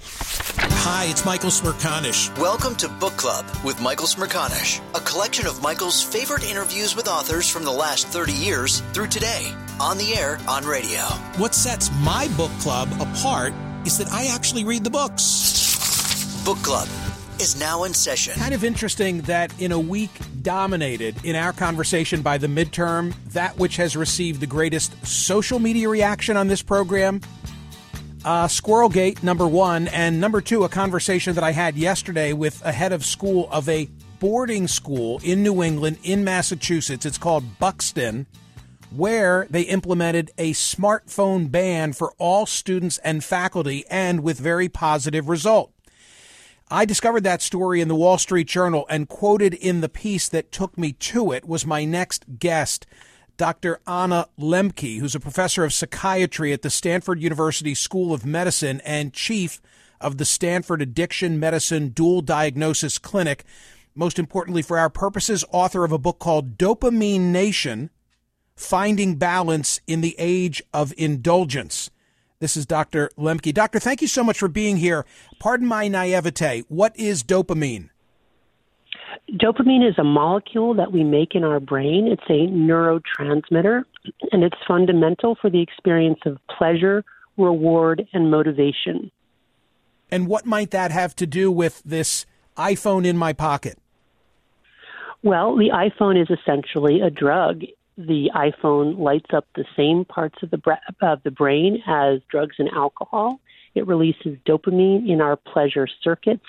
Hi, it's Michael Smerconish. Welcome to Book Club with Michael Smerconish, a collection of Michael's favorite interviews with authors from the last 30 years through today, on the air, on radio. What sets my book club apart is that I actually read the books. Book Club is now in session. Kind of interesting that in a week dominated in our conversation by the midterm, that which has received the greatest social media reaction on this program uh, Squirrelgate, number one, and number two, a conversation that I had yesterday with a head of school of a boarding school in New England, in Massachusetts. It's called Buxton, where they implemented a smartphone ban for all students and faculty, and with very positive result. I discovered that story in the Wall Street Journal and quoted in the piece that took me to it was my next guest, Dr. Anna Lembke, who's a professor of psychiatry at the Stanford University School of Medicine and chief of the Stanford Addiction Medicine Dual Diagnosis Clinic. Most importantly, for our purposes, author of a book called Dopamine Nation Finding Balance in the Age of Indulgence. This is Dr. Lembke. Doctor, thank you so much for being here. Pardon my naivete. What is dopamine? Dopamine is a molecule that we make in our brain. It's a neurotransmitter, and it's fundamental for the experience of pleasure, reward, and motivation. And what might that have to do with this iPhone in my pocket? Well, the iPhone is essentially a drug. The iPhone lights up the same parts of the, bra- of the brain as drugs and alcohol. It releases dopamine in our pleasure circuits.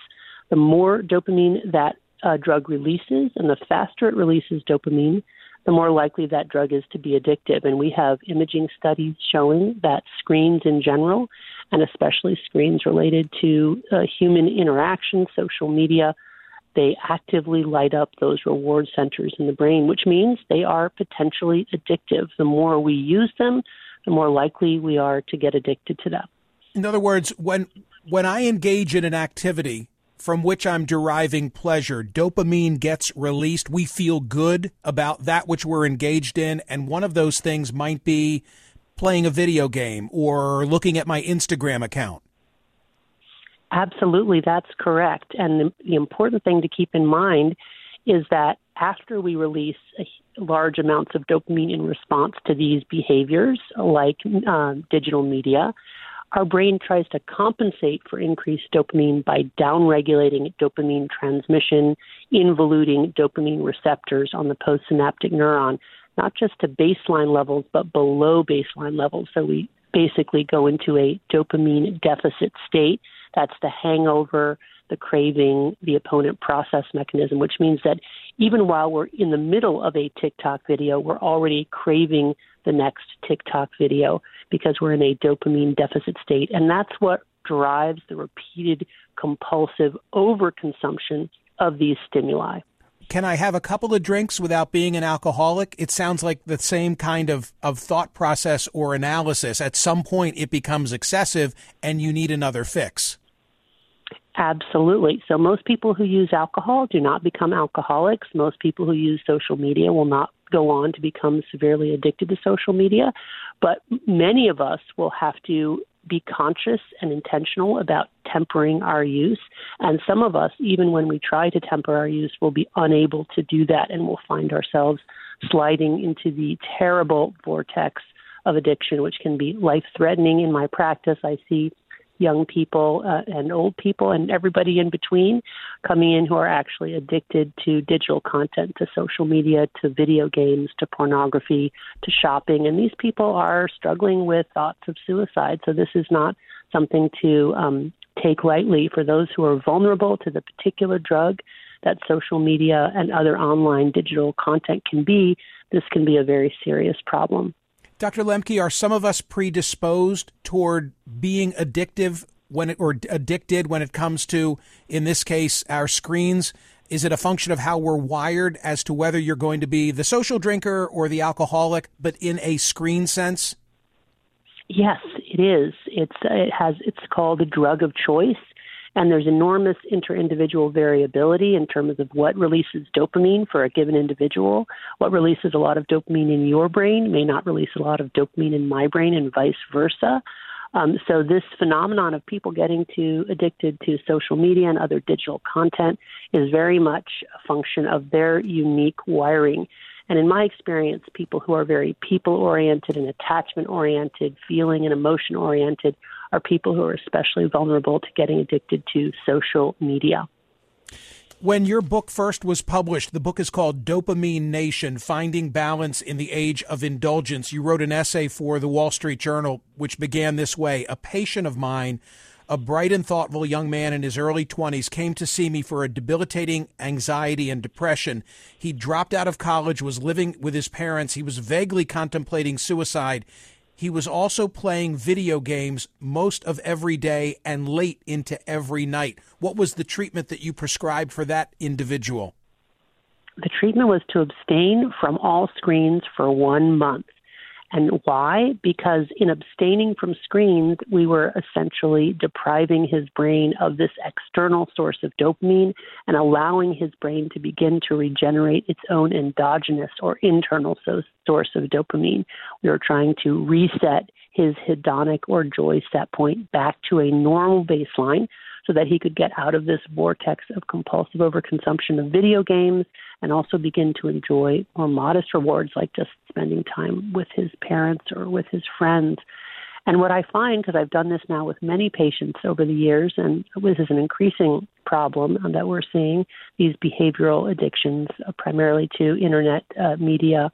The more dopamine that uh, drug releases, and the faster it releases dopamine, the more likely that drug is to be addictive. And we have imaging studies showing that screens in general, and especially screens related to uh, human interaction, social media, they actively light up those reward centers in the brain, which means they are potentially addictive. The more we use them, the more likely we are to get addicted to them. In other words, when when I engage in an activity from which I'm deriving pleasure. Dopamine gets released. We feel good about that which we're engaged in. And one of those things might be playing a video game or looking at my Instagram account. Absolutely, that's correct. And the, the important thing to keep in mind is that after we release large amounts of dopamine in response to these behaviors, like um, digital media, our brain tries to compensate for increased dopamine by downregulating dopamine transmission, involuting dopamine receptors on the postsynaptic neuron, not just to baseline levels, but below baseline levels. So we basically go into a dopamine deficit state. That's the hangover, the craving, the opponent process mechanism, which means that even while we're in the middle of a TikTok video, we're already craving the next TikTok video because we're in a dopamine deficit state. And that's what drives the repeated compulsive overconsumption of these stimuli. Can I have a couple of drinks without being an alcoholic? It sounds like the same kind of, of thought process or analysis. At some point, it becomes excessive and you need another fix. Absolutely. So, most people who use alcohol do not become alcoholics. Most people who use social media will not go on to become severely addicted to social media. But many of us will have to be conscious and intentional about tempering our use. And some of us, even when we try to temper our use, will be unable to do that and will find ourselves sliding into the terrible vortex of addiction, which can be life threatening. In my practice, I see young people uh, and old people and everybody in between coming in who are actually addicted to digital content, to social media, to video games, to pornography, to shopping. And these people are struggling with thoughts of suicide. So this is not something to um, take lightly for those who are vulnerable to the particular drug that social media and other online digital content can be. This can be a very serious problem. Dr. Lembke, are some of us predisposed toward being addictive when it, or addicted when it comes to, in this case, our screens? Is it a function of how we're wired as to whether you're going to be the social drinker or the alcoholic, but in a screen sense? Yes, it is. It's uh, it has it's called a drug of choice, and there's enormous inter-individual variability in terms of what releases dopamine for a given individual. What releases a lot of dopamine in your brain may not release a lot of dopamine in my brain, and vice versa. Um, so this phenomenon of people getting too addicted to social media and other digital content is very much a function of their unique wiring. And in my experience, people who are very people oriented and attachment oriented, feeling and emotion oriented, are people who are especially vulnerable to getting addicted to social media. When your book first was published, the book is called Dopamine Nation Finding Balance in the Age of Indulgence. You wrote an essay for the Wall Street Journal, which began this way A patient of mine, a bright and thoughtful young man in his early 20s, came to see me for a debilitating anxiety and depression. He dropped out of college, was living with his parents. He was vaguely contemplating suicide. He was also playing video games most of every day and late into every night. What was the treatment that you prescribed for that individual? The treatment was to abstain from all screens for one month. And why? Because in abstaining from screens, we were essentially depriving his brain of this external source of dopamine and allowing his brain to begin to regenerate its own endogenous or internal source of dopamine. We were trying to reset his hedonic or joy set point back to a normal baseline so that he could get out of this vortex of compulsive overconsumption of video games and also begin to enjoy more modest rewards like just spending time with his parents or with his friends. And what I find, because I've done this now with many patients over the years, and this is an increasing problem that we're seeing, these behavioral addictions, uh, primarily to internet uh, media,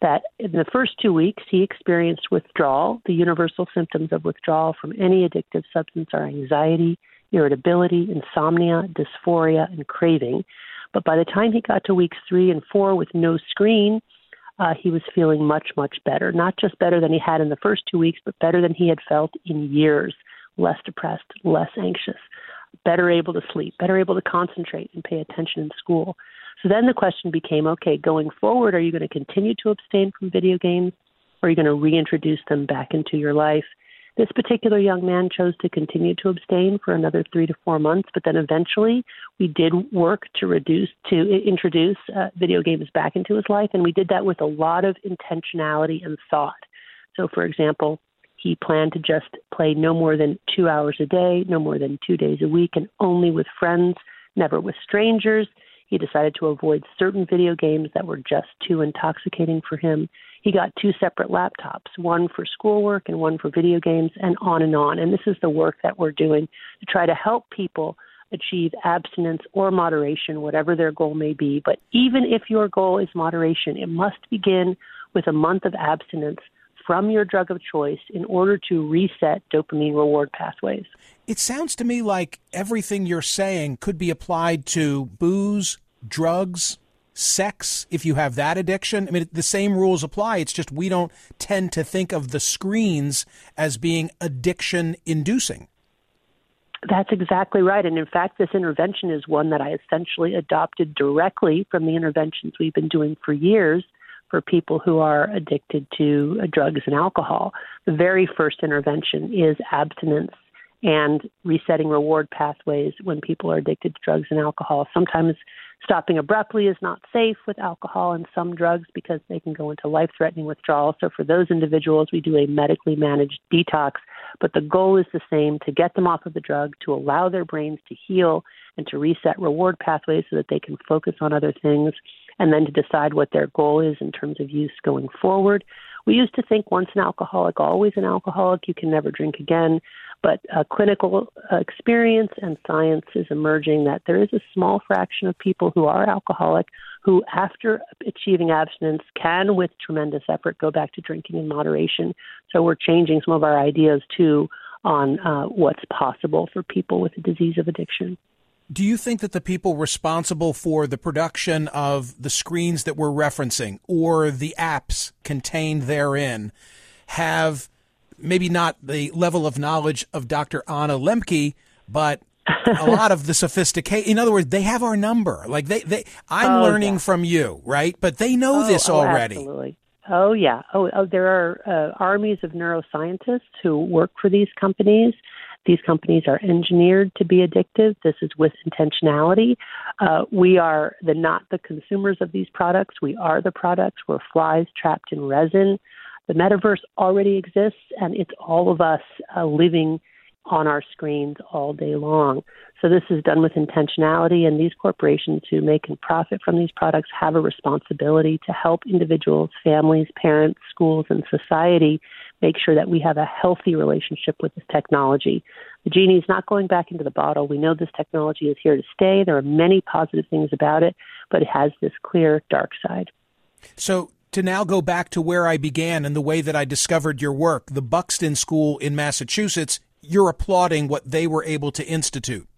that in the first two weeks he experienced withdrawal. The universal symptoms of withdrawal from any addictive substance are anxiety, irritability, insomnia, dysphoria, and craving. But by the time he got to weeks three and four with no screen, uh, he was feeling much, much better. Not just better than he had in the first two weeks, but better than he had felt in years. Less depressed, less anxious, better able to sleep, better able to concentrate and pay attention in school. So then the question became okay, going forward, are you going to continue to abstain from video games? Or are you going to reintroduce them back into your life? This particular young man chose to continue to abstain for another three to four months, but then eventually we did work to reduce, to introduce uh, video games back into his life, and we did that with a lot of intentionality and thought. So, for example, he planned to just play no more than two hours a day, no more than two days a week, and only with friends, never with strangers. He decided to avoid certain video games that were just too intoxicating for him. He got two separate laptops, one for schoolwork and one for video games, and on and on. And this is the work that we're doing to try to help people achieve abstinence or moderation, whatever their goal may be. But even if your goal is moderation, it must begin with a month of abstinence from your drug of choice in order to reset dopamine reward pathways. It sounds to me like everything you're saying could be applied to booze, drugs, sex, if you have that addiction. I mean, the same rules apply. It's just we don't tend to think of the screens as being addiction inducing. That's exactly right. And in fact, this intervention is one that I essentially adopted directly from the interventions we've been doing for years for people who are addicted to drugs and alcohol. The very first intervention is abstinence and resetting reward pathways when people are addicted to drugs and alcohol. Sometimes stopping abruptly is not safe with alcohol and some drugs because they can go into life threatening withdrawal. So, for those individuals, we do a medically managed detox but the goal is the same to get them off of the drug, to allow their brains to heal, and to reset reward pathways so that they can focus on other things, and then to decide what their goal is in terms of use going forward. We used to think once an alcoholic, always an alcoholic, you can never drink again. But uh, clinical uh, experience and science is emerging that there is a small fraction of people who are alcoholic who, after achieving abstinence, can, with tremendous effort, go back to drinking in moderation. So we're changing some of our ideas too on uh, what's possible for people with a disease of addiction. Do you think that the people responsible for the production of the screens that we're referencing or the apps contained therein have maybe not the level of knowledge of Dr. Anna Lembke, but a lot of the sophistication. In other words, they have our number. Like they, they I'm oh, learning yeah. from you, right? But they know oh, this oh, already. Absolutely. Oh yeah. Oh, oh there are uh, armies of neuroscientists who work for these companies. These companies are engineered to be addictive. This is with intentionality. Uh, we are the not the consumers of these products. We are the products. We're flies trapped in resin. The metaverse already exists, and it's all of us uh, living on our screens all day long. So this is done with intentionality, and these corporations who make and profit from these products have a responsibility to help individuals, families, parents, schools, and society make sure that we have a healthy relationship with this technology. The genie is not going back into the bottle. We know this technology is here to stay. There are many positive things about it, but it has this clear dark side. So to now go back to where I began and the way that I discovered your work, the Buxton School in Massachusetts you're applauding what they were able to institute.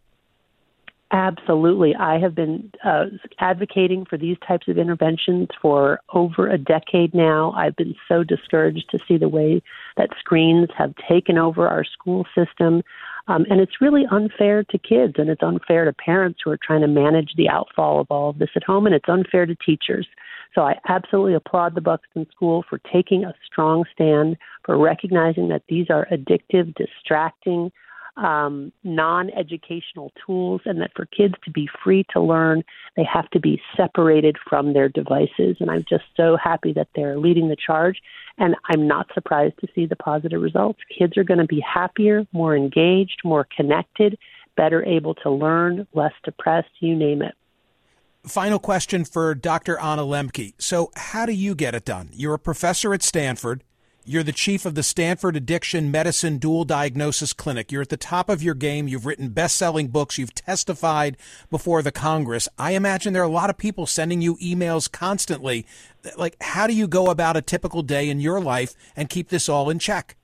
Absolutely. I have been uh, advocating for these types of interventions for over a decade now. I've been so discouraged to see the way that screens have taken over our school system. Um, and it's really unfair to kids and it's unfair to parents who are trying to manage the outfall of all of this at home, and it's unfair to teachers. So I absolutely applaud the Buxton School for taking a strong stand, for recognizing that these are addictive, distracting, um, non educational tools, and that for kids to be free to learn, they have to be separated from their devices. And I'm just so happy that they're leading the charge. And I'm not surprised to see the positive results. Kids are going to be happier, more engaged, more connected, better able to learn, less depressed, you name it. Final question for Dr. Anna Lembke. So, how do you get it done? You're a professor at Stanford. You're the chief of the Stanford Addiction Medicine Dual Diagnosis Clinic. You're at the top of your game. You've written best selling books. You've testified before the Congress. I imagine there are a lot of people sending you emails constantly. Like, how do you go about a typical day in your life and keep this all in check?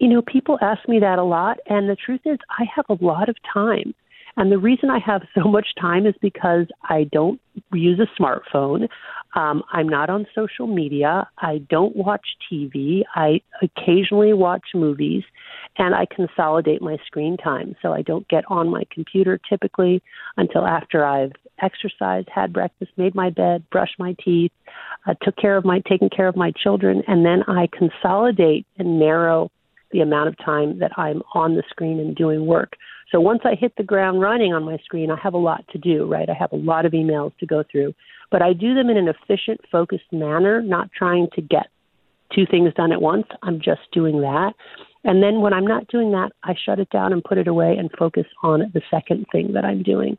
You know, people ask me that a lot. And the truth is, I have a lot of time. And the reason I have so much time is because I don't use a smartphone. Um, I'm not on social media. I don't watch TV. I occasionally watch movies and I consolidate my screen time. So I don't get on my computer typically until after I've exercised, had breakfast, made my bed, brushed my teeth, uh, took care of my, taken care of my children, and then I consolidate and narrow the amount of time that I'm on the screen and doing work. So once I hit the ground running on my screen, I have a lot to do, right? I have a lot of emails to go through, but I do them in an efficient, focused manner, not trying to get two things done at once. I'm just doing that. And then when I'm not doing that, I shut it down and put it away and focus on the second thing that I'm doing.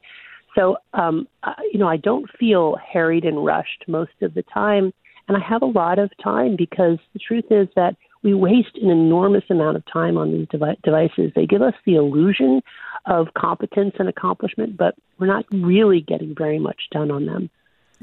So, um, uh, you know, I don't feel harried and rushed most of the time. And I have a lot of time because the truth is that we waste an enormous amount of time on these devi- devices. They give us the illusion of competence and accomplishment, but we're not really getting very much done on them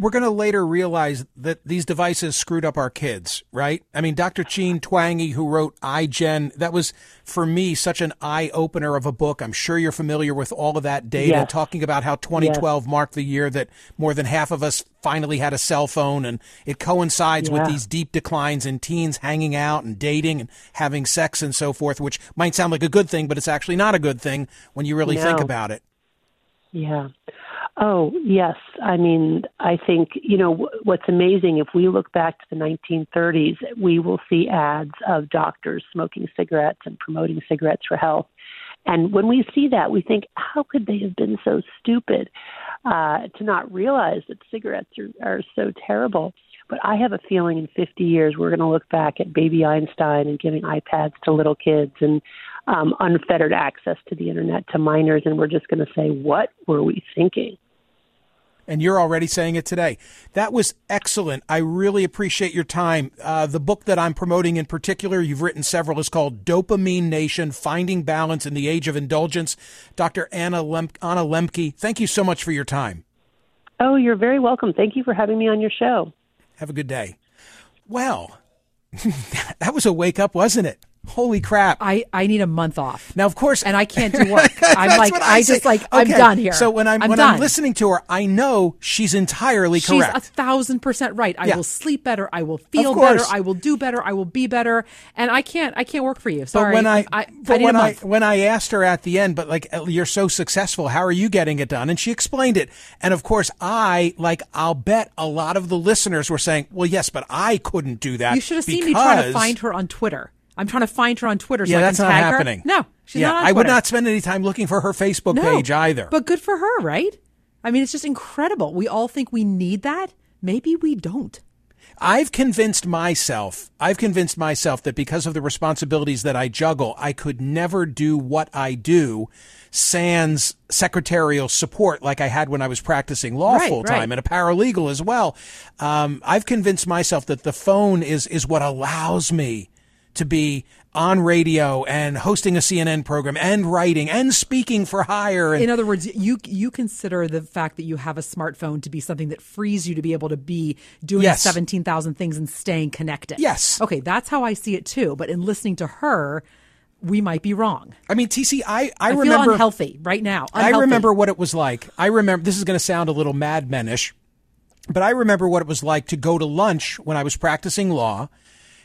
we're going to later realize that these devices screwed up our kids, right? I mean, Dr. Jean Twenge, who wrote iGen, that was for me such an eye opener of a book. I'm sure you're familiar with all of that data, yes. talking about how 2012 yes. marked the year that more than half of us finally had a cell phone, and it coincides yeah. with these deep declines in teens hanging out and dating and having sex and so forth, which might sound like a good thing, but it's actually not a good thing when you really no. think about it. Yeah. Oh, yes. I mean, I think, you know, what's amazing, if we look back to the 1930s, we will see ads of doctors smoking cigarettes and promoting cigarettes for health. And when we see that, we think, how could they have been so stupid uh, to not realize that cigarettes are, are so terrible? But I have a feeling in 50 years we're going to look back at baby Einstein and giving iPads to little kids and um, unfettered access to the internet to minors, and we're just going to say, what were we thinking? and you're already saying it today. That was excellent. I really appreciate your time. Uh, the book that I'm promoting in particular, you've written several, is called Dopamine Nation Finding Balance in the Age of Indulgence. Dr. Anna, Lem- Anna Lembke, thank you so much for your time. Oh, you're very welcome. Thank you for having me on your show. Have a good day. Well, that was a wake up, wasn't it? Holy crap! I, I need a month off now. Of course, and I can't do work. I'm like I, I just like okay. I'm done here. So when I'm, I'm when done. I'm listening to her, I know she's entirely she's correct. She's a thousand percent right. I yeah. will sleep better. I will feel better. I will do better. I will be better. And I can't I can't work for you. Sorry. But when I, I but I when I when I asked her at the end, but like oh, you're so successful, how are you getting it done? And she explained it. And of course, I like I'll bet a lot of the listeners were saying, well, yes, but I couldn't do that. You should have seen me try to find her on Twitter. I'm trying to find her on Twitter so yeah, I that's can not happening. her. No, she's yeah, not I would not spend any time looking for her Facebook no, page either. But good for her, right? I mean, it's just incredible. We all think we need that. Maybe we don't. I've convinced myself, I've convinced myself that because of the responsibilities that I juggle, I could never do what I do sans secretarial support like I had when I was practicing law right, full time right. and a paralegal as well. Um, I've convinced myself that the phone is, is what allows me to be on radio and hosting a CNN program and writing and speaking for hire. And, in other words, you you consider the fact that you have a smartphone to be something that frees you to be able to be doing yes. seventeen thousand things and staying connected. Yes. Okay, that's how I see it too. But in listening to her, we might be wrong. I mean, TC, I I, I remember feel unhealthy right now. Unhealthy. I remember what it was like. I remember this is going to sound a little madmenish, but I remember what it was like to go to lunch when I was practicing law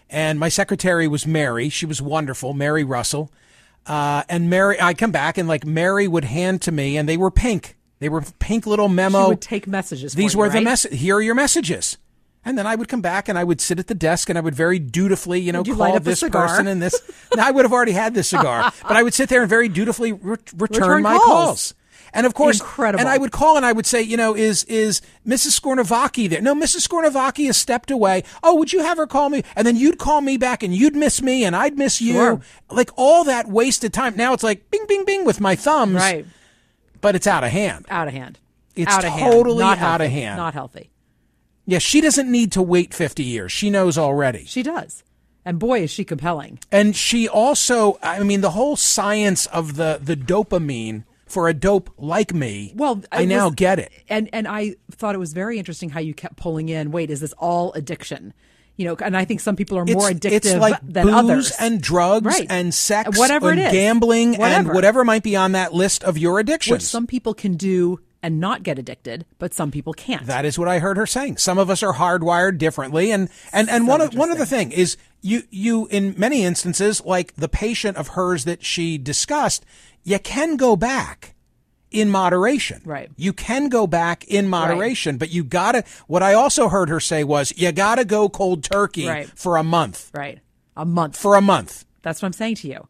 and my secretary was Mary. She was wonderful, Mary Russell. Uh, and Mary, I come back and like Mary would hand to me, and they were pink. They were pink little memo. She would take messages. These you, were right? the mess. Here are your messages. And then I would come back and I would sit at the desk and I would very dutifully, you know, you call this person and this. I would have already had this cigar, but I would sit there and very dutifully re- return, return, my calls. calls. And of course, Incredible. and I would call and I would say, you know, is is Mrs. Skornovaki there? No, Mrs. Skornovaki has stepped away. Oh, would you have her call me? And then you'd call me back and you'd miss me and I'd miss you. Sure. Like all that wasted time. Now it's like bing, bing, bing with my thumbs. Right. But it's out of hand. Out of hand. It's out of totally hand. Not out of hand. Not healthy. Yeah, she doesn't need to wait 50 years. She knows already. She does. And boy, is she compelling. And she also, I mean, the whole science of the, the dopamine for a dope like me. Well, I it now was- get it. And and I thought it was very interesting how you kept pulling in. Wait, is this all addiction? You know, and I think some people are more it's, addictive it's like than booze others. and drugs Right. and sex Whatever and it is. gambling and Whatever. whatever might be on that list of your addictions. which some people can do and not get addicted, but some people can't. That is what I heard her saying. Some of us are hardwired differently, and and and So one of, one other thing is you you in many instances, like the patient of hers that she discussed, you can go back in moderation. Right. You can go back in moderation, but you gotta. What I also heard her say was you gotta go cold turkey Right. for a month. right. A month. For a month. That's what I'm saying to you.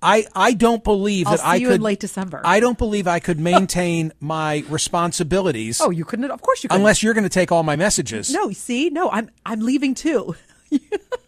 I, I don't believe I'll that I you could in late December. I don't believe I could maintain my responsibilities Oh, you couldn't. Of course you couldn't. unless you're going to take all my messages. no, see, no, I'm I'm leaving too.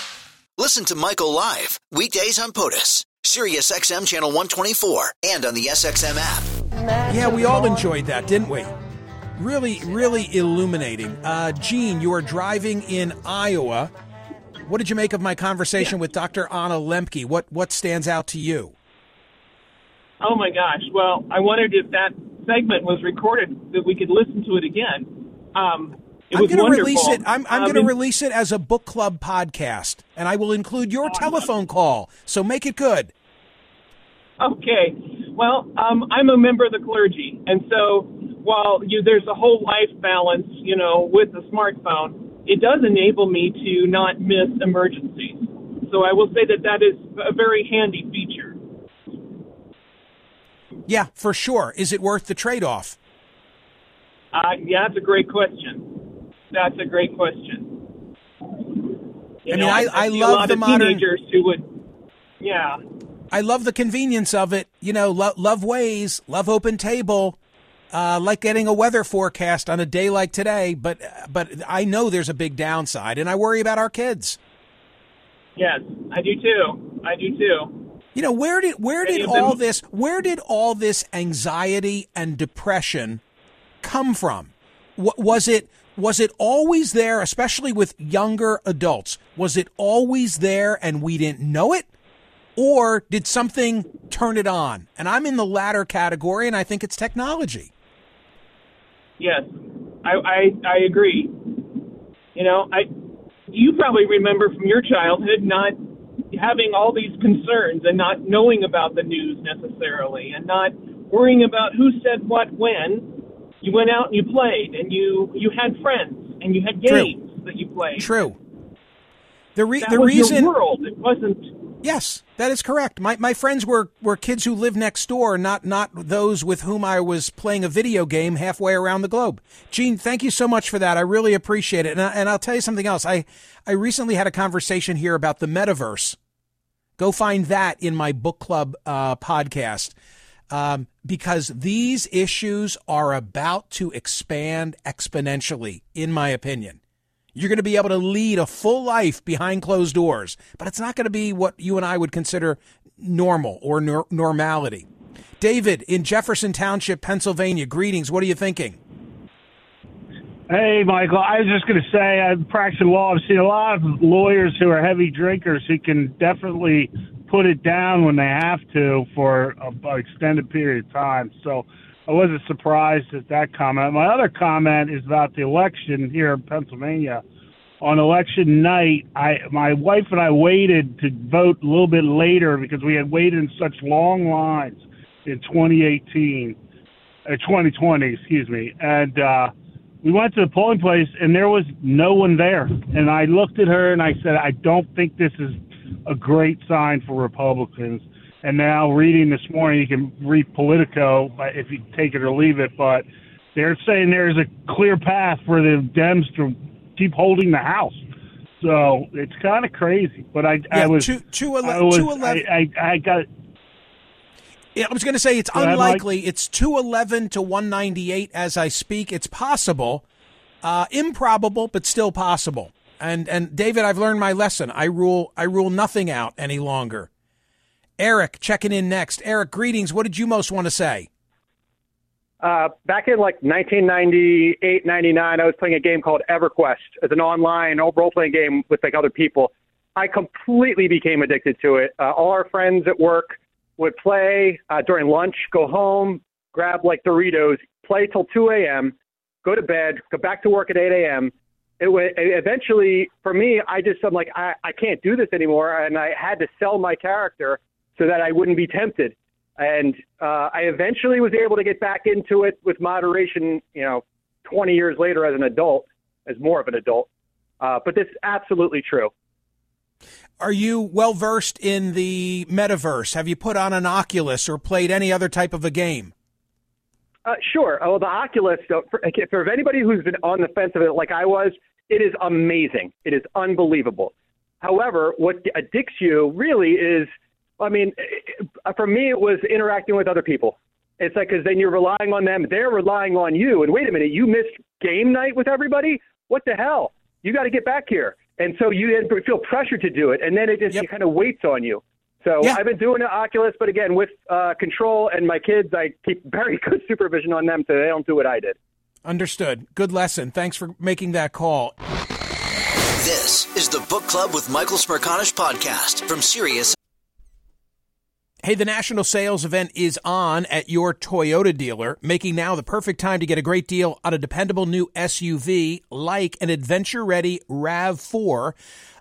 Listen to Michael live weekdays on POTUS, Sirius XM channel 124, and on the SXM app. Yeah, we all enjoyed that, didn't we? Really, really illuminating. Uh, Gene, you are driving in Iowa. What did you make of my conversation yeah. with Dr. Anna Lembke? What what stands out to you? Oh my gosh! Well, I wondered if that segment was recorded that we could listen to it again. Um, it I'm going to release it. I'm, I'm um, going to release it as a book club podcast, and I will include your oh, telephone call. So make it good. Okay. Well, um, I'm a member of the clergy, and so while you, there's a whole life balance, you know, with the smartphone, it does enable me to not miss emergencies. So I will say that that is a very handy feature. Yeah, for sure. Is it worth the trade-off? Uh, yeah, that's a great question. That's a great question. You I know, mean, I, I, I love the modern teenagers who would, yeah. I love the convenience of it. You know, lo- love ways, love Open Table, uh, like getting a weather forecast on a day like today. But but I know there's a big downside, and I worry about our kids. Yes, I do too. I do too. You know, where did where did all this where did all this anxiety and depression come from? was it was it always there, especially with younger adults? Was it always there and we didn't know it? Or did something turn it on? And I'm in the latter category, and I think it's technology. Yes, I, I I agree. You know, I you probably remember from your childhood not having all these concerns and not knowing about the news necessarily and not worrying about who said what when. You went out and you played and you you had friends and you had games True. that you played. True. The re- That the was reason your world. It wasn't Yes, that is correct. My my friends were, were kids who lived next door, not not those with whom I was playing a video game halfway around the globe. Gene, thank you so much for that. I really appreciate it. And, I, and I'll tell you something else. I I recently had a conversation here about the metaverse. Go find that in my book club uh, podcast. Um, because these issues are about to expand exponentially, in my opinion. You're going to be able to lead a full life behind closed doors, but it's not going to be what you and I would consider normal or nor- normality. David in Jefferson Township, Pennsylvania, greetings. What are you thinking? Hey, Michael. I was just going to say, I'm practicing law. I've seen a lot of lawyers who are heavy drinkers who can definitely put it down when they have to for an extended period of time. So I wasn't surprised at that comment. My other comment is about the election here in Pennsylvania. On election night, I my wife and I waited to vote a little bit later because we had waited in such long lines in 2018, uh, 2020, excuse me, and uh, we went to the polling place and there was no one there. And I looked at her and I said, I don't think this is a great sign for Republicans. And now reading this morning, you can read Politico if you take it or leave it, but they're saying there's a clear path for the Dems to keep holding the House. So it's kind of crazy. But I, Yeah, I was, two- two ele- I, was two eleven- I, I, I got Yeah, I was going to say it's unlikely. It's 211 to 198 as I speak. It's possible, uh, improbable, but still possible. And and David, I've learned my lesson. I rule I rule nothing out any longer. Eric checking in next. Eric, greetings. What did you most want to say? Uh, back in like 1998, 99, I was playing a game called EverQuest. It's an online role playing game with like other people. I completely became addicted to it. Uh, all our friends at work would play uh, during lunch, go home, grab like Doritos, play till 2 a.m., go to bed, go back to work at 8 a.m. It was eventually for me. I just I'm like I, I can't do this anymore, and I had to sell my character so that I wouldn't be tempted. And uh, I eventually was able to get back into it with moderation. You know, 20 years later as an adult, as more of an adult. Uh, but this is absolutely true. Are you well versed in the metaverse? Have you put on an Oculus or played any other type of a game? Uh, sure. Oh, the Oculus. So for, for anybody who's been on the fence of it, like I was, it is amazing. It is unbelievable. However, what addicts you really is, I mean, for me, it was interacting with other people. It's like because then you're relying on them, they're relying on you. And wait a minute, you missed game night with everybody. What the hell? You got to get back here. And so you feel pressure to do it, and then it just Yep. kind of waits on you. So Yeah. I've been doing the Oculus, but again, with uh, control and my kids, I keep very good supervision on them so they don't do what I did. Understood. Good lesson. Thanks for making that call. This is the Book Club with Michael Smerconish podcast from Sirius. Hey, the national sales event is on at your Toyota dealer, making now the perfect time to get a great deal on a dependable new SUV like an adventure ready RAV4.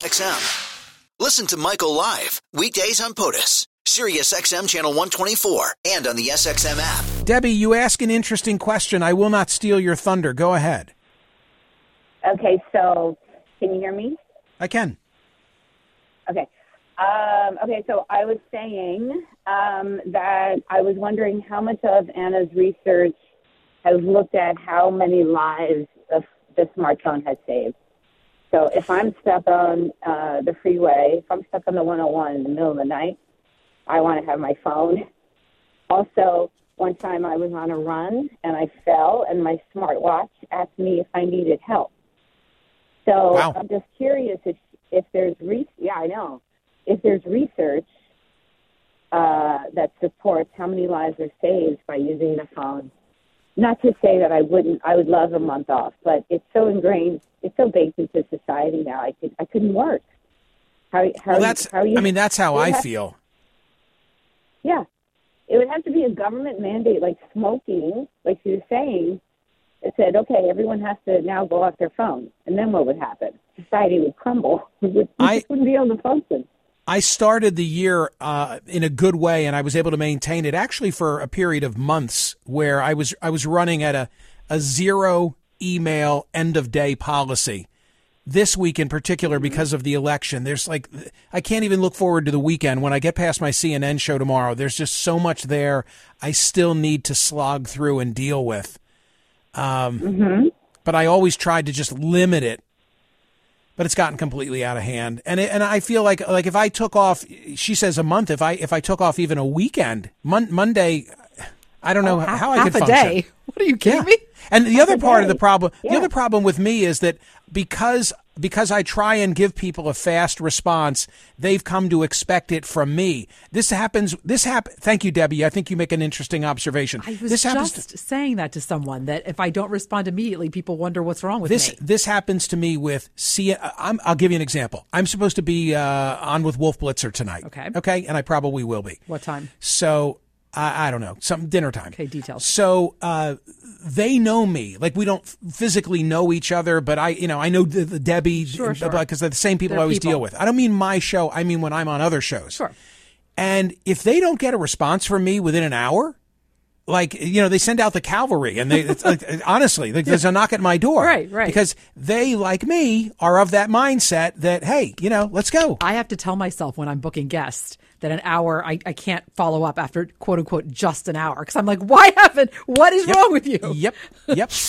XM. Listen to Michael live weekdays on POTUS, Sirius XM channel 124, and on the SXM app. Debbie, you ask an interesting question. I will not steal your thunder. Go ahead. Okay, so can you hear me? I can. Okay. Um, okay, so I was saying um, that I was wondering how much of Anna's research has looked at how many lives the, the smartphone has saved. So if I'm stuck on uh, the freeway, if I'm stuck on the 101 in the middle of the night, I want to have my phone. Also, one time I was on a run and I fell, and my smartwatch asked me if I needed help. So wow. I'm just curious if if there's re- yeah I know if there's research uh, that supports how many lives are saved by using the phone not to say that I wouldn't, I would love a month off, but it's so ingrained, it's so baked into society now. I could, I couldn't work. How, how, well, that's, how you, I mean, that's how I have, feel. Yeah, it would have to be a government mandate, like smoking, like you were saying. It said, okay, everyone has to now go off their phone, and then what would happen? Society would crumble. We, would, we I, wouldn't be able to function. I started the year uh, in a good way, and I was able to maintain it actually for a period of months, where I was I was running at a a zero email end of day policy. This week in particular, mm-hmm. because of the election, there's like I can't even look forward to the weekend. When I get past my CNN show tomorrow, there's just so much there I still need to slog through and deal with. Um, mm-hmm. But I always tried to just limit it but it's gotten completely out of hand. And it, and I feel like like if I took off, she says a month. If I if I took off even a weekend, Mon- Monday, I don't oh, know oh, how, I could function. Day. What are you kidding yeah. me? And the other part of the problem, yeah. the other problem with me is that because because I try and give people a fast response, they've come to expect it from me. This happens. This happen. Thank you, Debbie. I think you make an interesting observation. I was this just to, saying that to someone that if I don't respond immediately, people wonder what's wrong with this. Me. This happens to me with see. i will give you an example. I'm supposed to be uh, on with Wolf Blitzer tonight. Okay. Okay, and I probably will be. What time? So I, I, don't know, some dinner time. Okay, details. So uh, they know me. Like we don't physically know each other, but I, you know, I know the, the Debbie because sure, sure. they're the same people they're I always people. deal with. I don't mean my show. I mean when I'm on other shows. Sure. And if they don't get a response from me within an hour, like you know they send out the cavalry and they like, honestly like, there's a knock at my door right right because they like me are of that mindset that hey you know let's go i have to tell myself when i'm booking guests that an hour I, I can't follow up after quote unquote just an hour because I'm like, why haven't? What is yep. wrong with you? Yep, yep.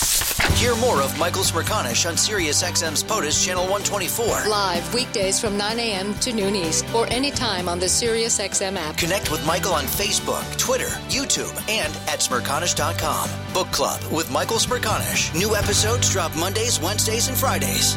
Hear more of Michael Smerconish on Sirius XM's POTUS Channel 124. Live weekdays from 9 a.m. to noon East or anytime on the Sirius XM app. Connect with Michael on Facebook, Twitter, YouTube, and at Smerconish.com. Book Club with Michael Smerconish. New episodes drop Mondays, Wednesdays, and Fridays.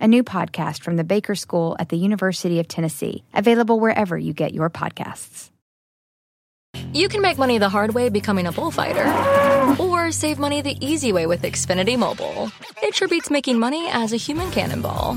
a new podcast from the Baker School at the University of Tennessee, available wherever you get your podcasts. You can make money the hard way becoming a bullfighter, or save money the easy way with Xfinity Mobile. It sure beats making money as a human cannonball.